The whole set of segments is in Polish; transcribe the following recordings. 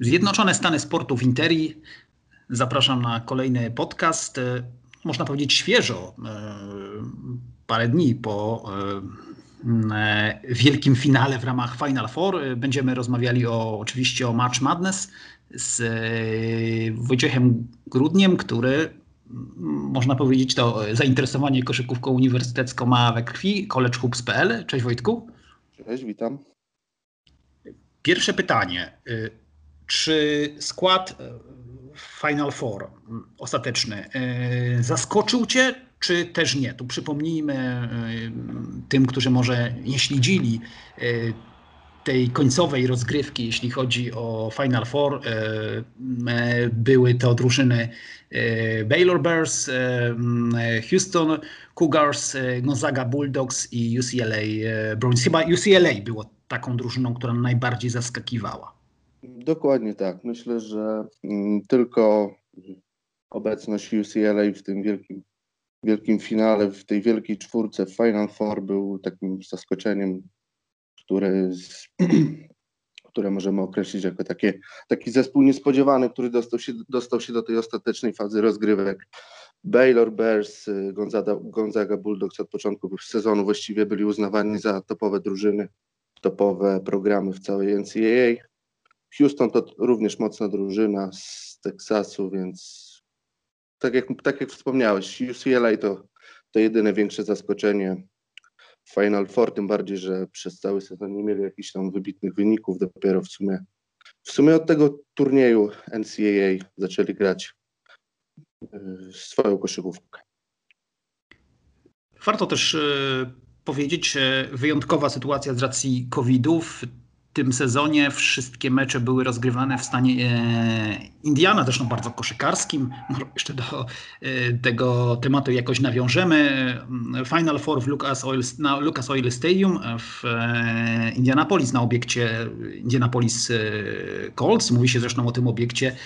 Zjednoczone Stany Sportu w Interi. Zapraszam na kolejny podcast. E, można powiedzieć świeżo, e, parę dni po e, wielkim finale w ramach Final Four. Będziemy rozmawiali o, oczywiście o March Madness z Wojciechem Grudniem, który można powiedzieć to zainteresowanie koszykówką uniwersytecką ma we krwi, collegehoops.pl. Cześć Wojtku. Cześć, witam. Pierwsze pytanie. Czy skład e, Final Four ostateczny e, zaskoczył Cię, czy też nie? Tu przypomnijmy e, tym, którzy może nie śledzili tej końcowej rozgrywki, jeśli chodzi o Final Four, były to drużyny Baylor Bears, Houston Cougars, Gonzaga Bulldogs i UCLA Bruins. Chyba UCLA było taką drużyną, która najbardziej zaskakiwała. Dokładnie tak. Myślę, że mm, tylko obecność UCLA w tym wielkim, wielkim finale, w tej wielkiej czwórce w Final Four był takim zaskoczeniem, które, które możemy określić jako takie, taki zespół niespodziewany, który dostał się, dostał się do tej ostatecznej fazy rozgrywek. Baylor Bears, Gonzaga, Gonzaga Bulldogs od początku sezonu właściwie byli uznawani za topowe drużyny, topowe programy w całej NCAA. Houston to również mocna drużyna z Teksasu, więc tak jak, tak jak wspomniałeś, UCLA to, to jedyne większe zaskoczenie Final Four, tym bardziej, że przez cały sezon nie mieli jakichś tam wybitnych wyników, dopiero w sumie w sumie od tego turnieju NCAA zaczęli grać yy, swoją koszykówkę. Warto też yy, powiedzieć, wyjątkowa sytuacja z racji COVID-ów tym sezonie wszystkie mecze były rozgrywane w stanie e, Indiana, zresztą bardzo koszykarskim. Jeszcze do e, tego tematu jakoś nawiążemy. Final Four w Lucas Oil, na Lucas Oil Stadium w e, Indianapolis, na obiekcie Indianapolis Colts. Mówi się zresztą o tym obiekcie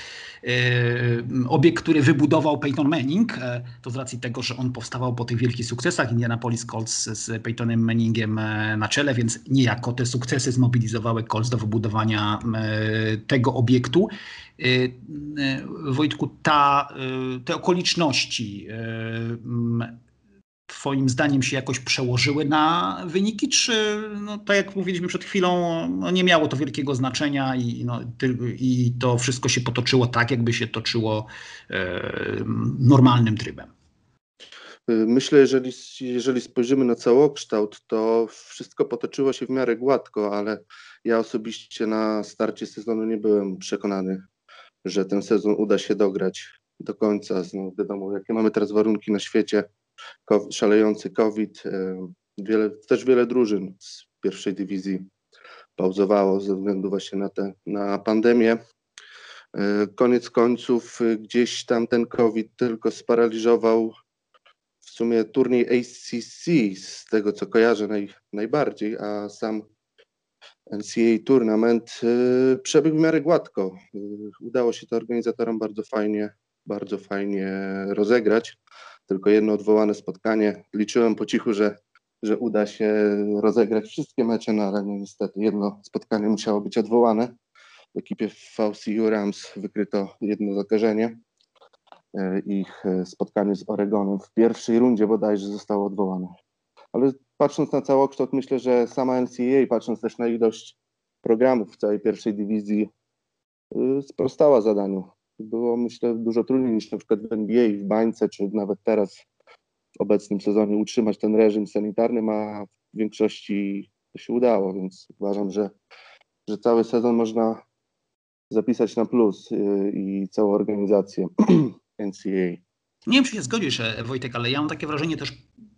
obiekt, który wybudował Peyton Manning, e, to z racji tego, że on powstawał po tych wielkich sukcesach Indianapolis Colts z Peytonem Manningiem e, na czele, więc niejako te sukcesy zmobilizowały Colts do wybudowania e, tego obiektu. Wojtku, ta, te okoliczności Twoim zdaniem się jakoś przełożyły na wyniki, czy no, tak jak mówiliśmy przed chwilą, no, nie miało to wielkiego znaczenia i, no, i to wszystko się potoczyło tak, jakby się toczyło e, normalnym trybem? Myślę, jeżeli, jeżeli spojrzymy na całokształt, to wszystko potoczyło się w miarę gładko, ale ja osobiście na starcie sezonu nie byłem przekonany, że ten sezon uda się dograć do końca. No, wiadomo, jakie mamy teraz warunki na świecie szalejący COVID. E, wiele, też wiele drużyn z pierwszej dywizji pauzowało ze względu właśnie na, te, na pandemię. E, koniec końców e, gdzieś tam ten COVID tylko sparaliżował w sumie turniej ACC z tego co kojarzę naj, najbardziej, a sam NCAA Tournament przebiegł w miarę gładko. Udało się to organizatorom bardzo fajnie, bardzo fajnie rozegrać tylko jedno odwołane spotkanie. Liczyłem po cichu, że, że uda się rozegrać wszystkie mecze, no ale niestety jedno spotkanie musiało być odwołane. W ekipie VCU Rams wykryto jedno zakażenie. E, ich e, spotkanie z Oregonem w pierwszej rundzie bodajże zostało odwołane. Ale patrząc na całokształt, myślę, że sama NCAA, patrząc też na ilość programów w całej pierwszej dywizji, e, sprostała zadaniu było myślę dużo trudniej niż na przykład w NBA, w bańce, czy nawet teraz w obecnym sezonie utrzymać ten reżim sanitarny, a w większości to się udało, więc uważam, że, że cały sezon można zapisać na plus y, i całą organizację NCAA. Nie wiem, czy się zgodzisz, e, Wojtek, ale ja mam takie wrażenie też,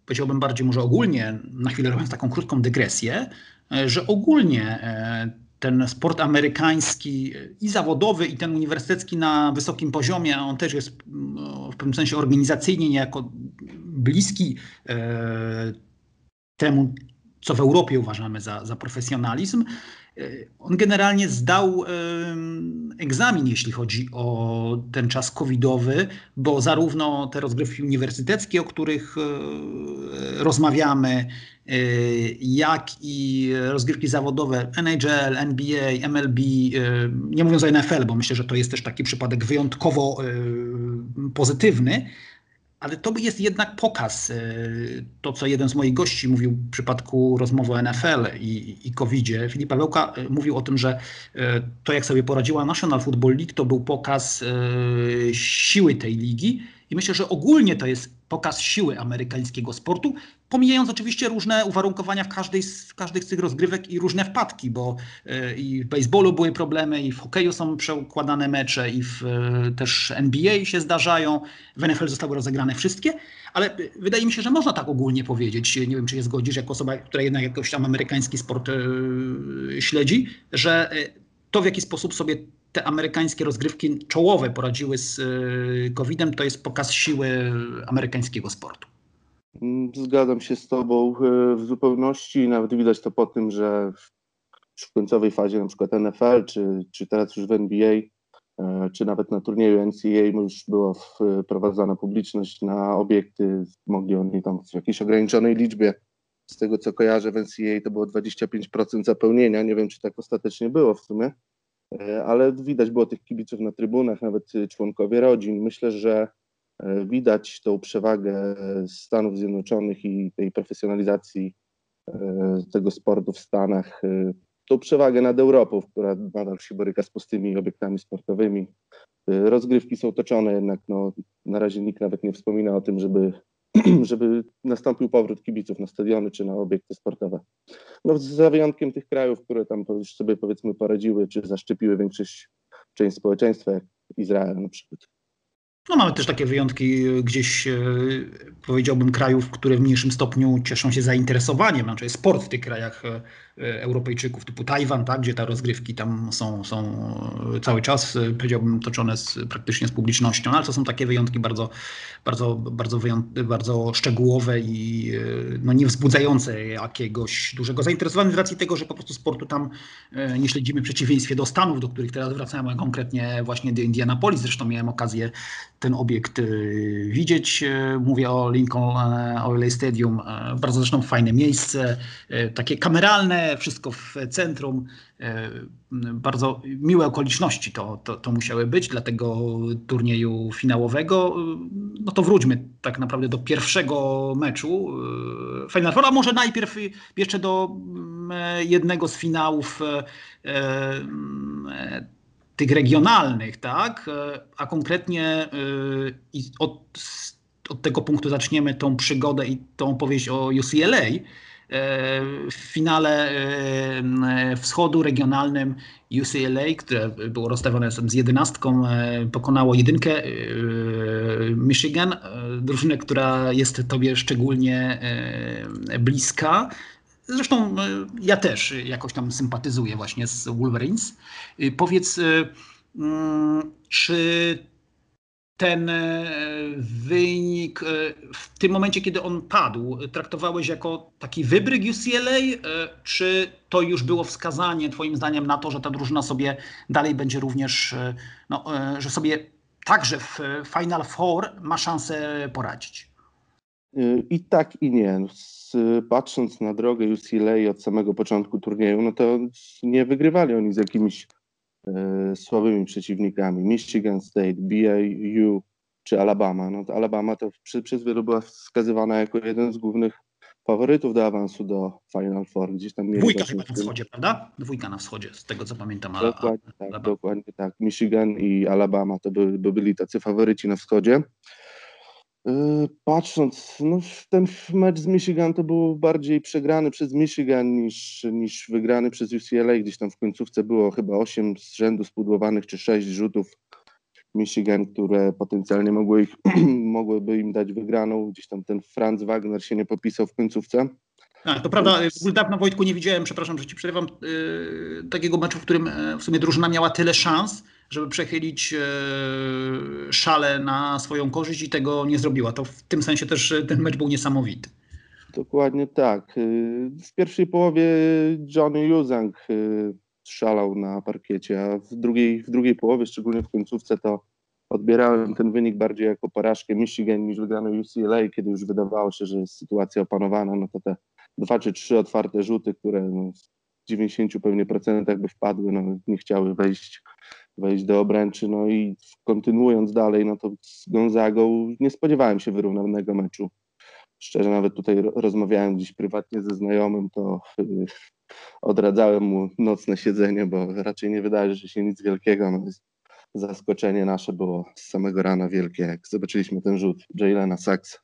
powiedziałbym bardziej może ogólnie, na chwilę robiąc taką krótką dygresję, e, że ogólnie e, ten sport amerykański i zawodowy, i ten uniwersytecki na wysokim poziomie, on też jest no, w pewnym sensie organizacyjnie niejako bliski e, temu, co w Europie uważamy za, za profesjonalizm. On generalnie zdał egzamin, jeśli chodzi o ten czas covidowy, bo zarówno te rozgrywki uniwersyteckie, o których rozmawiamy, jak i rozgrywki zawodowe NHL, NBA, MLB, nie mówiąc o NFL, bo myślę, że to jest też taki przypadek wyjątkowo pozytywny, ale to jest jednak pokaz. To, co jeden z moich gości mówił w przypadku rozmowy o NFL i, i COVID-zie. Filip Pawełka mówił o tym, że to, jak sobie poradziła National Football League, to był pokaz siły tej ligi. I myślę, że ogólnie to jest pokaz siły amerykańskiego sportu, pomijając oczywiście różne uwarunkowania w każdej, w każdej z tych rozgrywek i różne wpadki, bo e, i w baseballu były problemy, i w hokeju są przeukładane mecze, i w e, też NBA się zdarzają. W NFL zostały rozegrane wszystkie, ale wydaje mi się, że można tak ogólnie powiedzieć, nie wiem czy się zgodzisz, jako osoba, która jednak jakoś tam amerykański sport e, śledzi, że to w jaki sposób sobie te amerykańskie rozgrywki czołowe poradziły z COVID-em, to jest pokaz siły amerykańskiego sportu. Mm, zgadzam się z Tobą y, w zupełności. Nawet widać to po tym, że w końcowej fazie na przykład NFL, czy, czy teraz już w NBA, y, czy nawet na turnieju NCAA już była wprowadzana publiczność na obiekty. Mogli oni tam w jakiejś ograniczonej liczbie. Z tego co kojarzę, w NCAA to było 25% zapełnienia. Nie wiem, czy tak ostatecznie było w sumie. E, ale widać było tych kibiców na trybunach, nawet członkowie rodzin. Myślę, że e, widać tą przewagę Stanów Zjednoczonych i tej profesjonalizacji e, tego sportu w Stanach, tą przewagę nad Europą, która nadal się boryka z pustymi obiektami sportowymi. Rozgrywki są toczone, jednak no, na razie nikt nawet nie wspomina o tym, żeby żeby nastąpił powrót kibiców na stadiony czy na obiekty sportowe. No, za wyjątkiem tych krajów, które tam już sobie powiedzmy poradziły, czy zaszczepiły większość część społeczeństwa, jak Izrael na przykład. No mamy też takie wyjątki gdzieś, e, powiedziałbym, krajów, które w mniejszym stopniu cieszą się zainteresowaniem, znaczy sport w tych krajach E, Europejczyków typu Tajwan, tak, gdzie te rozgrywki tam są, są cały czas, powiedziałbym, toczone z, praktycznie z publicznością, ale to są takie wyjątki bardzo, bardzo, bardzo, bardzo szczegółowe i no, nie wzbudzające jakiegoś dużego zainteresowania z racji tego, że po prostu sportu tam nie śledzimy w przeciwieństwie do Stanów, do których teraz wracamy, a konkretnie właśnie do Indianapolis. Zresztą miałem okazję ten obiekt widzieć. Mówię o Lincoln Oil Stadium. Bardzo zresztą fajne miejsce, takie kameralne, wszystko w centrum. Bardzo miłe okoliczności to, to, to musiały być dla tego turnieju finałowego. No to wróćmy tak naprawdę do pierwszego meczu Final Four, a może najpierw jeszcze do jednego z finałów tych regionalnych, tak? A konkretnie od, od tego punktu zaczniemy tą przygodę i tą opowieść o UCLA w finale e, wschodu regionalnym UCLA, które było rozstawione z jedenastką, e, pokonało jedynkę e, Michigan, drużynę, która jest tobie szczególnie bliska. Zresztą ja też jakoś tam sympatyzuję właśnie z Wolverines. Powiedz, mm, czy ten e, wynik e, w tym momencie, kiedy on padł, traktowałeś jako taki wybryk UCLA, e, czy to już było wskazanie Twoim zdaniem na to, że ta drużyna sobie dalej będzie również, no, że sobie także w Final Four ma szansę poradzić? I tak i nie. Patrząc na drogę UCLA od samego początku turnieju, no to nie wygrywali oni z jakimiś E, słabymi przeciwnikami. Michigan State, BYU czy Alabama. No to Alabama to przy, przez wielu była wskazywana jako jeden z głównych faworytów do awansu do Final Four. Gdzieś tam Dwójka chyba na wschodzie, prawda? Dwójka na wschodzie, z tego co pamiętam. Dokładnie, tak, dokładnie tak. Michigan i Alabama to by, by byli tacy faworyci na wschodzie. Yy, patrząc, no, ten mecz z Michigan to był bardziej przegrany przez Michigan niż, niż wygrany przez UCLA. Gdzieś tam w końcówce było chyba 8 z rzędu spudłowanych czy 6 rzutów Michigan, które potencjalnie mogły ich, mogłyby im dać wygraną. Gdzieś tam ten Franz Wagner się nie popisał w końcówce. A, to prawda, w dawno Wojtku nie widziałem, przepraszam, że ci przerywam, yy, takiego meczu, w którym w sumie drużyna miała tyle szans, żeby przechylić e, szale na swoją korzyść i tego nie zrobiła. To w tym sensie też ten mecz był niesamowity. Dokładnie tak. E, w pierwszej połowie Johnny Juzang e, szalał na parkiecie, a w drugiej, w drugiej połowie, szczególnie w końcówce, to odbierałem ten wynik bardziej jako porażkę Michigan niż wygraną UCLA, kiedy już wydawało się, że jest sytuacja opanowana, no to te dwa czy trzy otwarte rzuty, które no, w 90 pewnie procentach by wpadły, no, nie chciały wejść, wejść do obręczy, no i kontynuując dalej, no to z Gonzagą nie spodziewałem się wyrównanego meczu. Szczerze, nawet tutaj rozmawiałem dziś prywatnie ze znajomym, to y, odradzałem mu nocne siedzenie, bo raczej nie wydarzy się nic wielkiego. No, zaskoczenie nasze było z samego rana wielkie, jak zobaczyliśmy ten rzut Jaylena Sachs.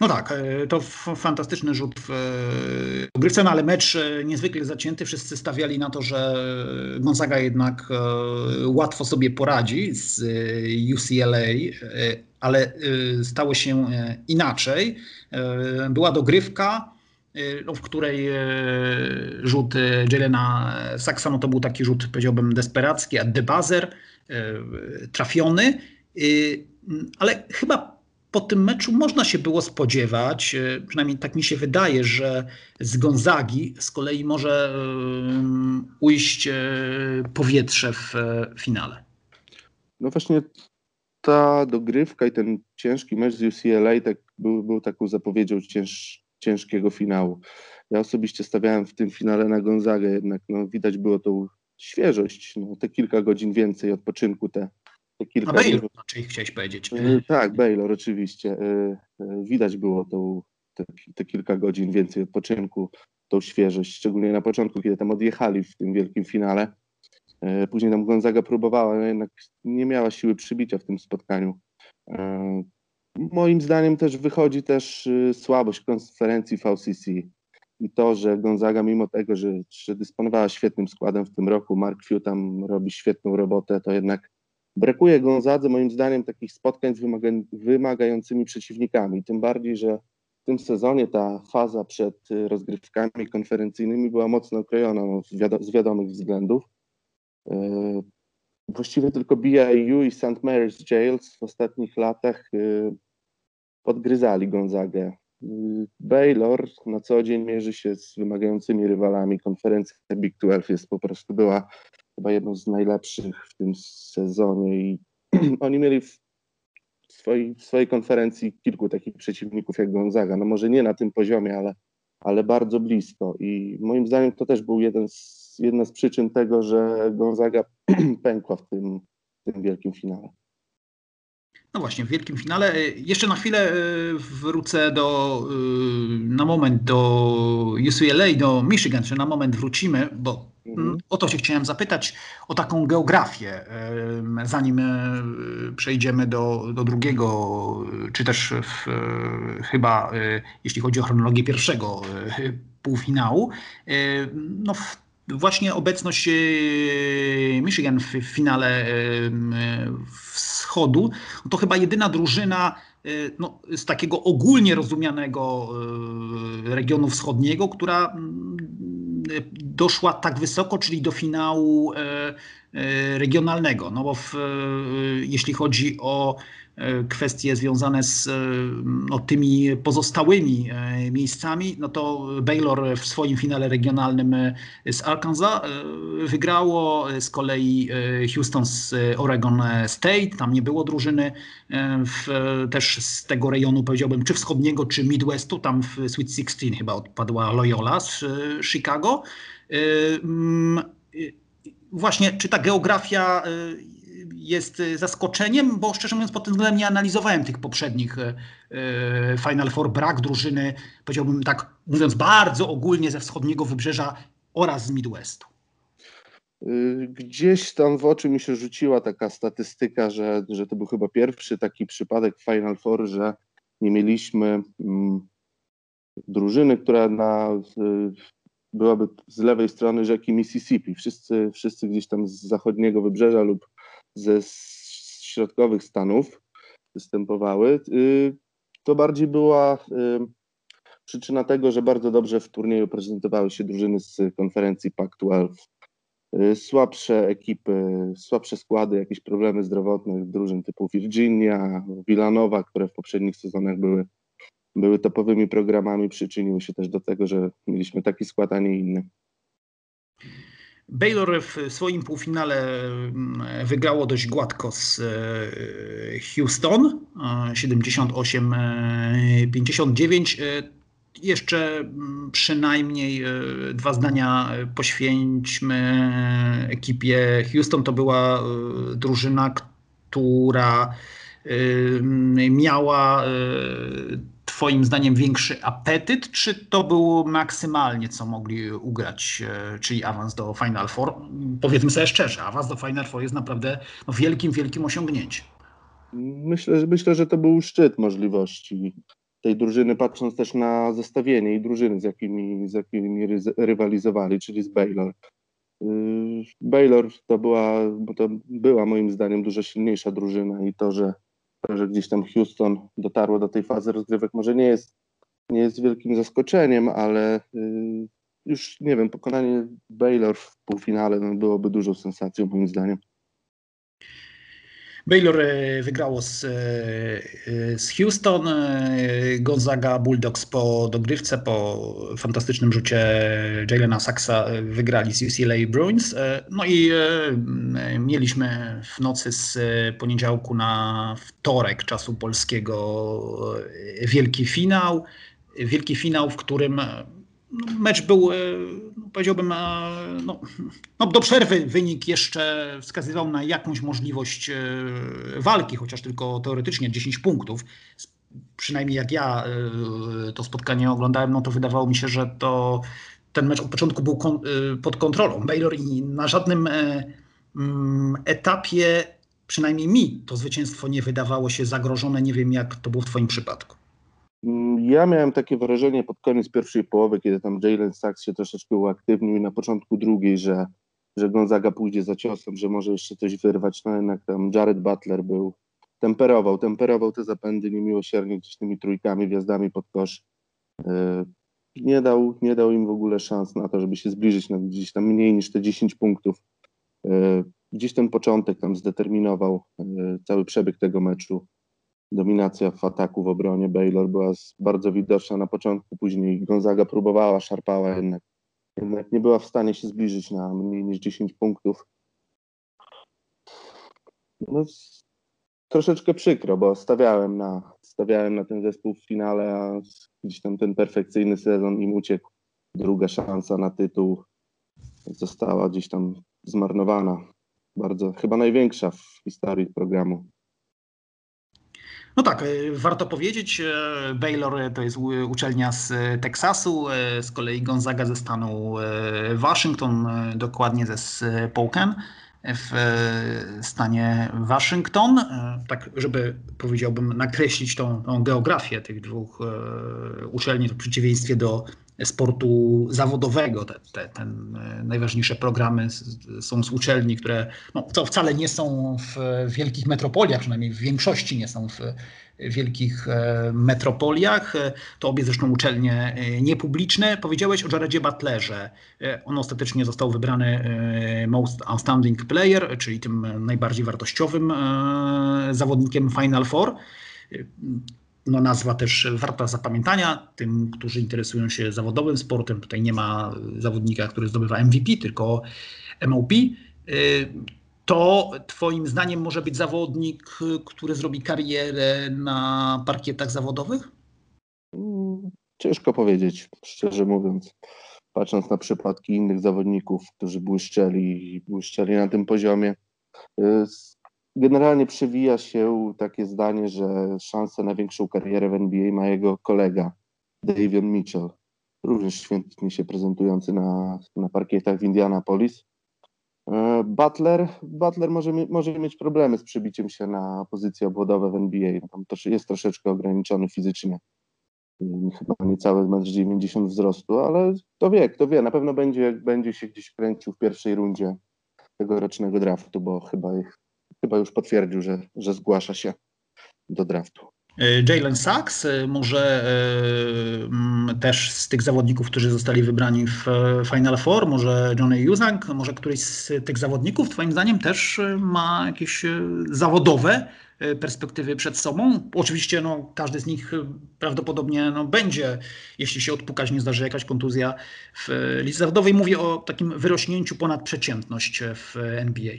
No tak, e, to fantastyczny rzut e, grywce, no ale mecz e, niezwykle zacięty. Wszyscy stawiali na to, że Gonzaga jednak łatwo sobie poradzi z UCLA, ale stało się inaczej. Była dogrywka, no, w której rzut Jelena Saksa, no to był taki rzut, powiedziałbym, desperacki, a debazer trafiony, ale chyba po tym meczu można się było spodziewać, e, przynajmniej tak mi się wydaje, że z Gonzagi z kolei może e, ujść e, powietrze w finale. No właśnie ta dogrywka i ten ciężki mecz z UCLA tak był, był taką zapowiedzią cięż, ciężkiego finału. Ja osobiście stawiałem w tym finale na Gonzagę, jednak no, widać było tą świeżość, no, te kilka godzin więcej odpoczynku, te, te kilka... A Baylor raczej chciałeś powiedzieć. E, tak, Baylor oczywiście. E, e, widać było tą, te, te, kilka godzin więcej odpoczynku, tą świeżość, szczególnie na początku, kiedy tam odjechali w tym wielkim finale. Później tam Gonzaga próbowała, ale jednak nie miała siły przybicia w tym spotkaniu. Moim zdaniem też wychodzi też słabość konferencji VCC i to, że Gonzaga mimo tego, że, że dysponowała świetnym składem w tym roku, Mark Few tam robi świetną robotę, to jednak Brakuje Gonzadze moim zdaniem takich spotkań z wymaga wymagającymi przeciwnikami, tym bardziej, że w tym sezonie ta faza przed y, rozgrywkami konferencyjnymi była mocno okrojona no, z, wiado z wiadomych względów. Yy, właściwie tylko BIU i St. Mary's Jails w ostatnich latach yy, podgryzali Gonzagę. Yy, Baylor na co dzień mierzy się z wymagającymi rywalami. Konferencja Big 12 jest po prostu była chyba jedną z najlepszych w tym sezonie i oni mieli w swojej, w swojej konferencji kilku takich przeciwników jak Gonzaga. No może nie na tym poziomie, ale, ale bardzo blisko i moim zdaniem to też był jeden z, jedna z przyczyn tego, że Gonzaga pękła w tym, w tym wielkim finale. No właśnie, w wielkim finale. Jeszcze na chwilę e, wrócę do, e, na moment do UCLA, do Michigan, czy na moment wrócimy, bo. O to się chciałem zapytać, o taką geografię, zanim przejdziemy do, do drugiego, czy też w, chyba, jeśli chodzi o chronologię pierwszego półfinału. No właśnie obecność e, Michigan w finale e, wschodu to chyba jedyna drużyna e, no, z takiego ogólnie rozumianego regionu wschodniego, która doszła tak wysoko, czyli do finału regionalnego. No bo w, jeśli chodzi o E, kwestie związane z e, no, tymi pozostałymi e, miejscami, no to Baylor w swoim finale regionalnym z Arkansas wygrało, z kolei Houston z Oregon State, tam nie było drużyny w, też z tego rejonu powiedziałbym, czy wschodniego, czy Midwestu, tam w Sweet 16 chyba odpadła Loyola z Chicago. Właśnie, czy ta geografia jest y, zaskoczeniem, bo szczerze mówiąc pod tym względem nie analizowałem tych poprzednich y, y, Final Four. Brak drużyny, powiedziałbym tak mówiąc bardzo ogólnie ze wschodniego wybrzeża oraz z Midwestu. Gdzieś tam w oczy mi się rzuciła taka statystyka, że, że to był chyba pierwszy taki przypadek Final Four, że nie mieliśmy mm, drużyny, która na, byłaby z lewej strony rzeki Mississippi. Wszyscy, wszyscy gdzieś tam z zachodniego wybrzeża lub ze środkowych Stanów występowały. Y, to bardziej była y, przyczyna tego, że bardzo dobrze w turnieju prezentowały się drużyny z konferencji Pac-12. Y, słabsze ekipy, słabsze składy, jakieś problemy zdrowotne drużyn typu Virginia, Villanowa, które w poprzednich sezonach były, były topowymi programami, przyczyniły się też do tego, że mieliśmy taki skład, a nie inny. Baylor w swoim półfinale wygrało dość gładko z Houston 78-59. Jeszcze przynajmniej dwa zdania poświęćmy ekipie Houston. To była drużyna, która miała Twoim zdaniem większy apetyt, czy to było maksymalnie, co mogli ugrać, czyli awans do Final Four? Powiedzmy sobie szczerze, awans do Final Four jest naprawdę no, wielkim, wielkim osiągnięciem. Myślę, że, myślę, że to był szczyt możliwości tej drużyny, patrząc też na zestawienie i drużyny, z jakimi, z jakimi rywalizowali, czyli z Baylor. Baylor to była, bo to była moim zdaniem dużo silniejsza drużyna i to, że, że gdzieś tam Houston dotarło do tej fazy rozgrywek, może nie jest, nie jest wielkim zaskoczeniem, ale y, już nie wiem, pokonanie Baylor w półfinale no, byłoby dużą sensacją moim zdaniem. Baylor e, wygrało z, e, z Houston, e, Gonzaga Bulldogs po dogrywce, po fantastycznym rzucie Jalena Saxa wygrali z UCLA Bruins. No i mieliśmy w nocy z poniedziałku na wtorek czasu polskiego wielki finał. Wielki finał, w którym mecz był, e, powiedziałbym, e, no, no, do przerwy wynik jeszcze wskazywał na jakąś możliwość e, walki, chociaż tylko teoretycznie 10 punktów. Przynajmniej jak ja to spotkanie oglądałem, no to wydawało mi się, że to ten mecz od początku był pod kontrolą. Baylor i na żadnym mm, etapie, przynajmniej mi, to zwycięstwo nie wydawało się zagrożone. Nie wiem, jak to było w Twoim przypadku. Ja miałem takie wrażenie pod koniec pierwszej połowy, kiedy tam Jalen Sachs się troszeczkę uaktywnił i na początku drugiej, że, że Gonzaga pójdzie za ciosem, że może jeszcze coś wyrwać, no jednak tam Jared Butler był, temperował, temperował te zapędy niemiłosiernie gdzieś tymi trójkami, wjazdami pod kosz. E, nie dał, nie dał im w ogóle szans na to, żeby się zbliżyć na gdzieś tam mniej niż te 10 punktów. E, gdzieś ten początek tam zdeterminował e, cały przebieg tego meczu dominacja w ataku w obronie Baylor była bardzo widoczna na początku, później Gonzaga próbowała, szarpała, jednak, jednak nie była w stanie się zbliżyć na mniej niż 10 punktów. No, troszeczkę przykro, bo stawiałem na, stawiałem na ten zespół w finale, a gdzieś tam ten perfekcyjny sezon im uciekł. Druga szansa na tytuł została gdzieś tam zmarnowana. Bardzo, chyba największa w historii programu. No tak, e, warto powiedzieć, e, Baylor to jest uczelnia z Teksasu, e, z kolei Gonzaga ze stanu Waszyngton, dokładnie ze Spokane w stanie Waszyngton, tak żeby powiedziałbym nakreślić tą, tą geografię tych dwóch uczelni w przeciwieństwie do sportu zawodowego. Te, te, te najważniejsze programy są z uczelni, które no, to wcale nie są w wielkich metropoliach, przynajmniej w większości nie są w wielkich e, metropoliach. To obie zresztą uczelnie e, niepubliczne. Powiedziałeś o Jaredzie Butlerze. E, on ostatecznie został wybrany Most Outstanding Player, czyli tym najbardziej wartościowym zawodnikiem Final Four no, nazwa też warta zapamiętania tym, którzy interesują się zawodowym sportem. Tutaj nie ma zawodnika, który zdobywa MVP, tylko MOP. Y, to Twoim zdaniem może być zawodnik, który zrobi karierę na parkietach zawodowych? Ciężko powiedzieć, szczerze mówiąc. Patrząc na przypadki innych zawodników, którzy błyszczeli, błyszczeli na tym poziomie, y, Generalnie przewija się takie zdanie, że szansę na większą karierę w NBA ma jego kolega Davion Mitchell, również świetnie się prezentujący na, na parkietach w Indianapolis. E, Butler, Butler może, może mieć problemy z przebiciem się na pozycje obwodowe w NBA. Tam to jest troszeczkę ograniczony fizycznie. Chyba niecałe 1,90 m wzrostu, ale kto wie, kto wie. Na pewno będzie, będzie się gdzieś kręcił w pierwszej rundzie tegorocznego draftu, bo chyba ich chyba już potwierdził, że, że zgłasza się do draftu. Jalen Sachs, może też z tych zawodników, którzy zostali wybrani w Final Four, może Johnny Juzang, może któryś z tych zawodników, Twoim zdaniem też ma jakieś zawodowe perspektywy przed sobą. Oczywiście no, każdy z nich prawdopodobnie no, będzie, jeśli się odpukać, nie zdarzy jakaś kontuzja w lidze zawodowej. Mówię o takim wyrośnięciu ponad przeciętność w NBA.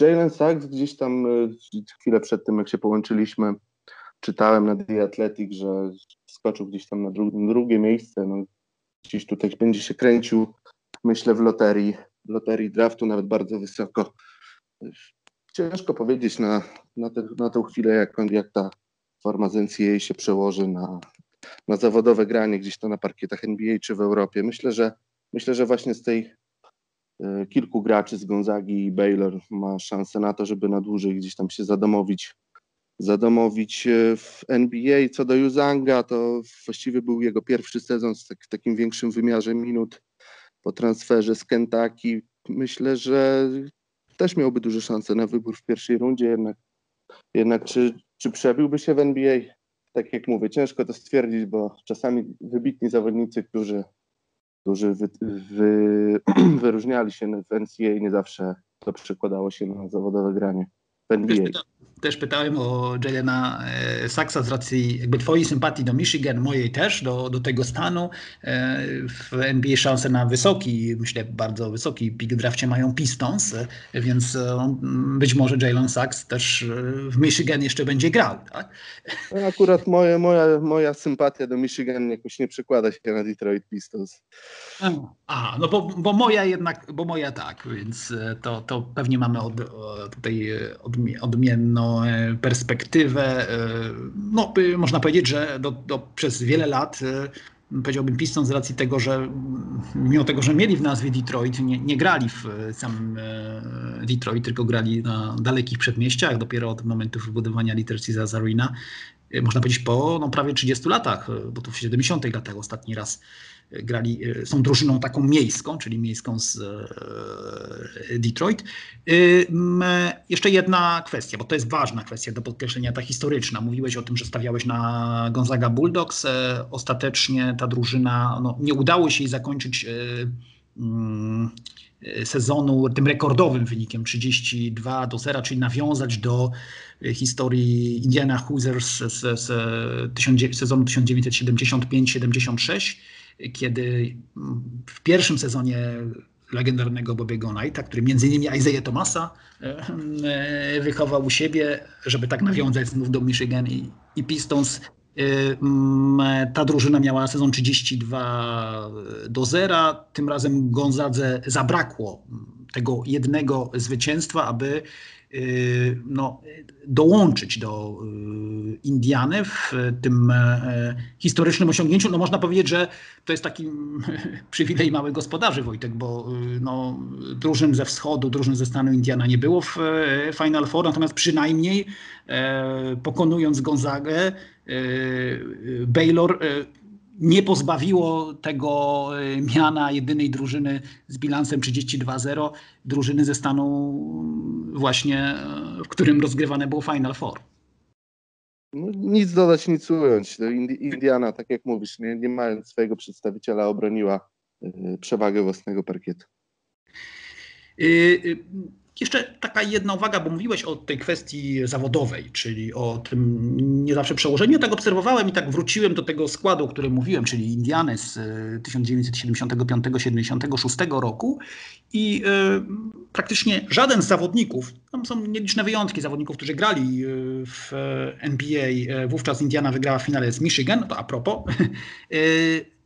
Jalen Sachs gdzieś tam e, chwilę przed tym, jak się połączyliśmy, czytałem na The Athletic, że skoczył gdzieś tam na drugie miejsce. No, gdzieś tutaj będzie się kręcił, myślę, w loterii, w loterii draftu, nawet bardzo wysoko. Ciężko powiedzieć na, na, te, na tę chwilę, jak, jak ta forma z NCAA się przełoży na, na zawodowe granie gdzieś to na parkietach NBA czy w Europie. Myślę, że myślę, że właśnie z tej kilku graczy z Gonzagi i Baylor ma szansę na to, żeby na dłużej gdzieś tam się zadomowić, zadomowić e, w NBA. Co do Juzanga, to właściwie był jego pierwszy sezon tak, w takim większym wymiarze minut po transferze z Kentucky. Myślę, że też miałby duże szanse na wybór w pierwszej rundzie, jednak, jednak czy, czy przebiłby się w NBA? Tak jak mówię, ciężko to stwierdzić, bo czasami wybitni zawodnicy, którzy którzy wy, wy, wyróżniali się w NCAA, nie zawsze to przekładało się na zawodowe granie w NBA też pytałem o Jelena e, Saxa z racji jakby twojej sympatii do Michigan, mojej też, do, do tego stanu. E, w NBA szanse na wysoki, myślę bardzo wysoki pik drafcie mają Pistons, e, więc być może Jalen Sachs też w Michigan jeszcze będzie grał. Tak? No, akurat moje, moja, moja sympatia do Michigan jakoś nie przekłada się na Detroit Pistons. A, no bo, bo moja jednak, bo moja tak, więc to, to pewnie mamy od, tutaj odmienną E, perspektywę. E, no, można powiedzieć, że do, do, przez wiele lat e, powiedziałbym Piston z racji tego, że mimo tego, że mieli w nazwie Detroit, nie, nie, grali w samym Detroit, tylko grali na dalekich przedmieściach, dopiero od momentu wybudowania Literacy Zarina, można powiedzieć po no, prawie 30 latach, bo to w 70 latach ostatni raz grali, e, są drużyną taką miejską, czyli miejską z e, Detroit. E, jeszcze jedna kwestia, bo to jest ważna kwestia do podkreślenia, ta historyczna. Mówiłeś o tym, że stawiałeś na Gonzaga Bulldogs. Ostatecznie ta drużyna, no, nie udało się jej zakończyć sezonu tym rekordowym wynikiem 32 do 0, czyli nawiązać do historii Indiana Hoosiers z, z, z sezonu 1975-76 kiedy w pierwszym sezonie legendarnego Bobiego Knighta, który między innymi Isaiah Thomasa e, wychował u siebie, żeby tak nawiązać znów do Michigan i, i Pistons. E, ta drużyna miała sezon 32 do 0. Tym razem Gonzadze zabrakło tego jednego zwycięstwa, aby no, dołączyć do y, Indiany w tym e, historycznym osiągnięciu. No można powiedzieć, że to jest taki przywilej małych gospodarzy, Wojtek, bo y, no, drużyn ze wschodu, drużyn ze stanu Indiana nie było w e, Final Four, natomiast przynajmniej e, pokonując Gonzagę, Baylor nie pozbawiło tego e, miana jedynej drużyny z bilansem 32-0, drużyny ze stanu właśnie, e, w którym rozgrywane było Final Four. No, nic dodać, nic ująć. No, Indiana, tak jak mówisz, nie, nie mając swojego przedstawiciela, obroniła e, przewagę własnego parkietu. Jeszcze taka jedna uwaga, bo mówiłeś o tej kwestii zawodowej, czyli o tym nie zawsze przełożeniu. Tak obserwowałem i tak wróciłem do tego składu, o którym mówiłem, czyli Indiany z 1975-76 roku i y, praktycznie żaden z zawodników, tam są nieliczne wyjątki zawodników, którzy grali e, w NBA, wówczas Indiana wygrała w finale z Michigan, to a propos,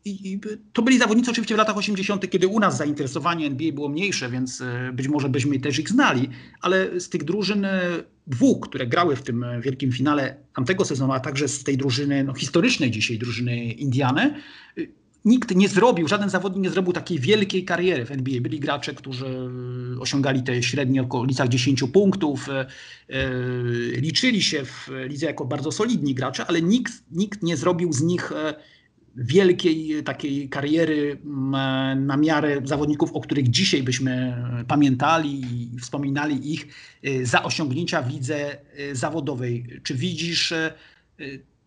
I, to byli zawodnicy oczywiście w latach 80., kiedy u nas zainteresowanie NBA było mniejsze, więc e, być może byśmy też ich znali, ale z tych drużyn e, dwóch, które grały w tym wielkim finale tamtego sezonu, a także z tej drużyny no, historycznej dzisiaj, drużyny Indiany, e, nikt nie zrobił, żaden zawodnik nie zrobił takiej wielkiej kariery w NBA. Byli gracze, którzy osiągali te średnie okolicach 10 punktów, liczyli się w lidze jako bardzo solidni gracze, ale nikt, nikt nie zrobił z nich wielkiej takiej kariery mm, na miarę zawodników, o których dzisiaj byśmy pamiętali i wspominali ich za osiągnięcia w lidze zawodowej. Czy widzisz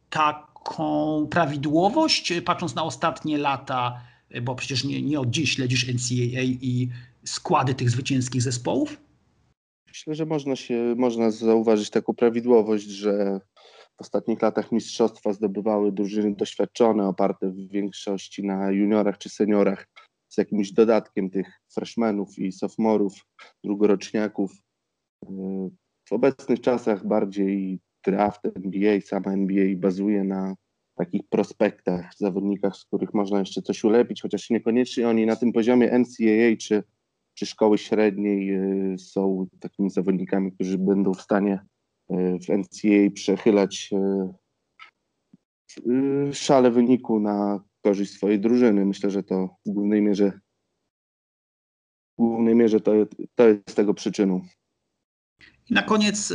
taką prawidłowość, patrząc na ostatnie lata, bo przecież nie, nie od dziś śledzisz NCAA i składy tych zwycięskich zespołów? Myślę, że można się, można zauważyć taką prawidłowość, że w ostatnich latach mistrzostwa zdobywały drużyny doświadczone, oparte w większości na juniorach czy seniorach, z jakimś dodatkiem tych freshmenów i sophomore'ów, drugoroczniaków. W obecnych czasach bardziej draft NBA, sama NBA bazuje na takich prospektach, zawodnikach, z których można jeszcze coś ulepić, chociaż niekoniecznie oni na tym poziomie NCAA czy, czy szkoły średniej y, są takimi zawodnikami, którzy będą w stanie w NCAA przechylać y, szale wyniku na korzyść swojej drużyny. Myślę, że to w głównej mierze w głównej mierze to, to jest tego przyczyną. I na koniec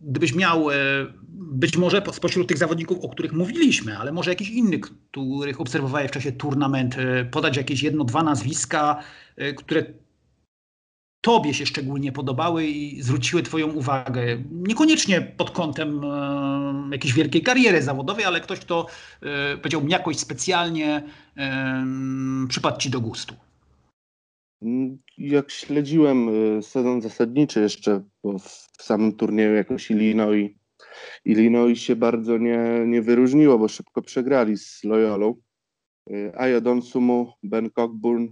gdybyś miał być może spośród tych zawodników, o których mówiliśmy, ale może jakiś inny, których obserwowałeś w czasie turnament, podać jakieś jedno, dwa nazwiska, które Tobie się szczególnie podobały i zwróciły Twoją uwagę. Niekoniecznie pod kątem e, jakiejś wielkiej kariery zawodowej, ale ktoś, kto e, powiedziałbym jakoś specjalnie e, przypadł Ci do gustu. Jak śledziłem y, sezon zasadniczy jeszcze w samym turnieju jakoś Illinois, Illinois się bardzo nie, nie wyróżniło, bo szybko przegrali z Loyolą. Y, Aja Donsumu, Ben Cockburn,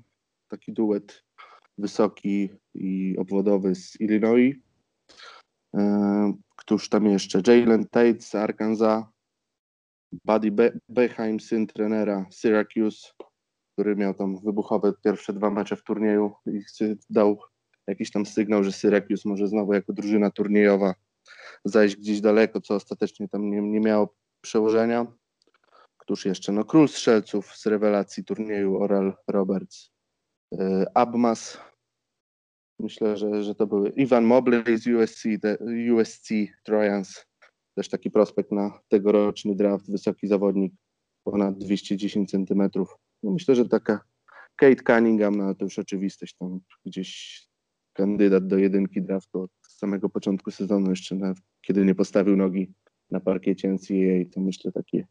taki duet wysoki i obwodowy z Illinois. Y, któż tam jeszcze? Jalen Tate z Arkansas, Buddy Be Beheim, syn trenera Syracuse, który miał tam wybuchowe pierwsze dwa mecze w turnieju i dał jakiś tam sygnał, że Syracuse może znowu jako drużyna turniejowa zajść gdzieś daleko, co ostatecznie tam nie, nie miało przełożenia. Któż jeszcze? No król strzelców z rewelacji turnieju Oral Roberts. Yy, Abmas. Myślę, że, że to były Ivan Mobley z USC, the, USC Trojans. Też taki prospekt na tegoroczny draft, wysoki zawodnik, ponad 210 centymetrów. No myślę, że taka Kate Cunningham, no to już oczywistość, tam gdzieś kandydat do jedynki draftu od samego początku sezonu, jeszcze na, kiedy nie postawił nogi na parkiecie NCAA, to myślę takie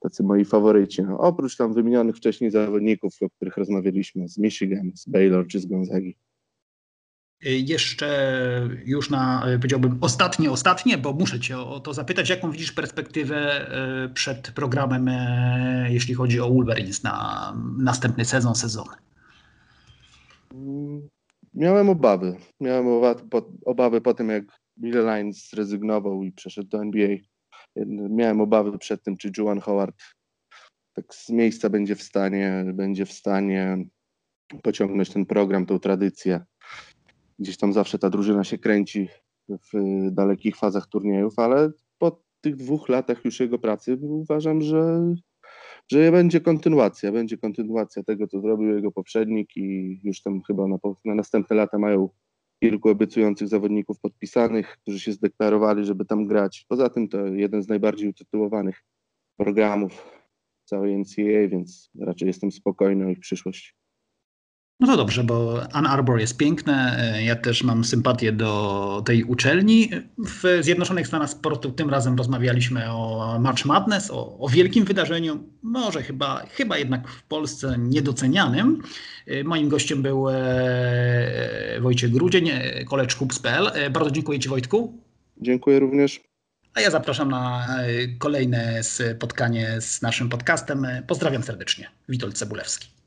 tacy moi faworyci. No, oprócz tam wymienionych wcześniej zawodników, o których rozmawialiśmy z Michigan, z Baylor czy z Gonzagi. Jeszcze już na, powiedziałbym, ostatnie, ostatnie, bo muszę Cię o to zapytać, jaką widzisz perspektywę e, przed programem, jeśli chodzi o Wolverines na następny sezon, sezony? Miałem obawy. Miałem obawy po, tym, jak Bill Lines zrezygnował i przeszedł do NBA. Miałem obawy przed tym, czy Juwan Howard tak z miejsca będzie w stanie, będzie w stanie pociągnąć ten program, tą tradycję gdzieś tam zawsze ta drużyna się kręci w dalekich fazach turniejów, ale po tych dwóch latach już jego pracy uważam, że, że będzie kontynuacja, będzie kontynuacja tego, co zrobił jego poprzednik i już tam chyba na, na następne lata mają kilku obiecujących zawodników podpisanych, którzy się zdeklarowali, żeby tam grać. Poza tym to jeden z najbardziej utytułowanych programów całej NCAA, więc raczej jestem spokojny o ich przyszłość. No to dobrze, bo Ann Arbor jest piękne. Ja też mam sympatię do tej uczelni. W Zjednoczonych Stanach Sportu tym razem rozmawialiśmy o March Madness, o, o, wielkim wydarzeniu, może chyba, chyba jednak w Polsce niedocenianym. Moim gościem był e, Wojciech Grudzień, collegehoops.pl. Bardzo dziękuję Ci Wojtku. Dziękuję również. A ja zapraszam na kolejne spotkanie z naszym podcastem. Pozdrawiam serdecznie. Witold Cebulewski.